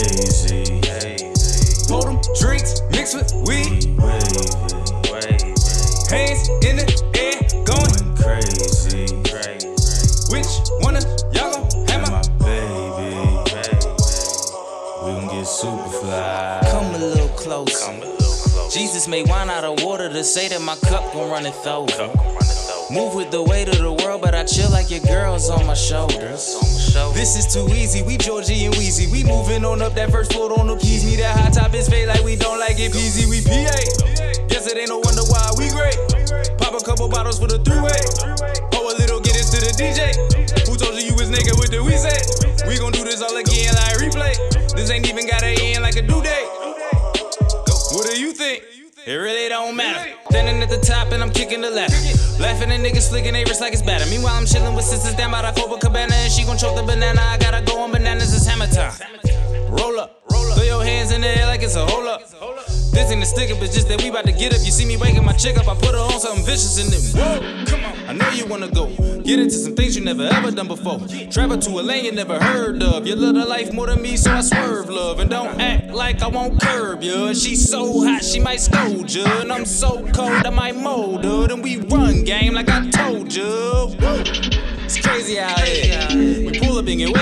hazy. Pour them drinks mixed with weed. Hands in the air, going. Crazy. Which one of y'all gon' have My baby, baby. We gon' get super fly. Come a little closer. Come a little close. Jesus made wine out of water to say that my cup gon' run it over. Cup gon' run it over. Move with the weight of the world, but I chill like your girl's on my shoulders. This is too easy. We Georgie and Weezy. We moving on up that first floor. Don't appease me. That hot top is fade like we don't like it peasy. We PA. Guess it ain't no wonder why we great. Pop a couple bottles for the three way. Pour a little, get this to the DJ. Who told you you was naked? with the we say? We gon' do this all again like replay. This ain't even got a end like a due date. The top and I'm kicking the ladder. Laughing at niggas flicking they wrists like it's batter. Meanwhile, I'm chilling with sisters down by the Copacabana and she gon' choke the banana. I gotta go on bananas, it's hammer time. Roll up, throw your hands in the air like it's a hold up. This ain't a stick up, it's just that we about to get up. You see me waking my chick up, I put her on something vicious and then whoa, come on. I know you wanna go. Get into some things you never ever done before. Travel to a lane you never heard of. You love the life more than me, so I swerve love. And don't act like I won't curb you. She's so hot, she might scold you. And I'm so cold, I might mold her. Then we run game like I told you. Woo.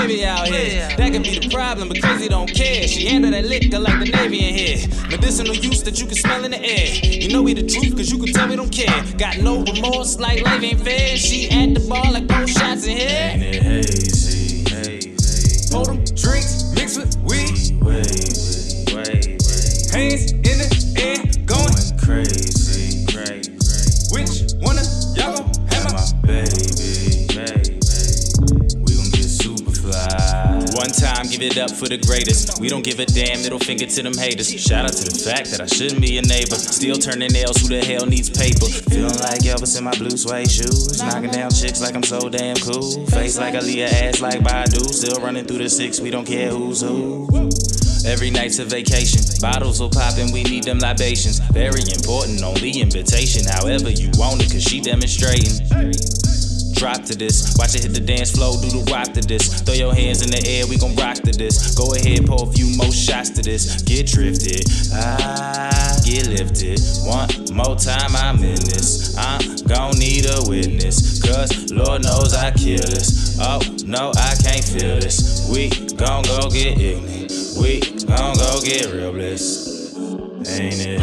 Up and get wavy out here. That could be the problem, but crazy don't care. She handle that liquor like the Navy in here. Medicinal use that you can smell in the air. You know we the truth, cause you can tell we don't care. Got no remorse, like life ain't fair. She at the bar like both shots in here. Ain't it hazy, hazy. Give it up for the greatest. We don't give a damn, middle finger to them haters. Shout out to the fact that I shouldn't be a neighbor. Still turning nails, who the hell needs paper? Feeling like Elvis in my blue suede shoes. Knocking down chicks like I'm so damn cool. Face like Aaliyah, ass like Badu. Still running through the six, we don't care who's who. Every night's a vacation. Bottles will pop and we need them libations. Very important, only invitation. However you want it, cause she demonstrating. Drop to this, watch it hit the dance floor, do the rock to this. Throw your hands in the air, we gon' rock to this. Go ahead, pour a few more shots to this. Get drifted, ah, get lifted. One more time, I'm in this. I'm gon' need a witness, cause Lord knows I kill this. Oh, no, I can't feel this. We gon' go get ignorant. We gon' go get real bliss. Ain't it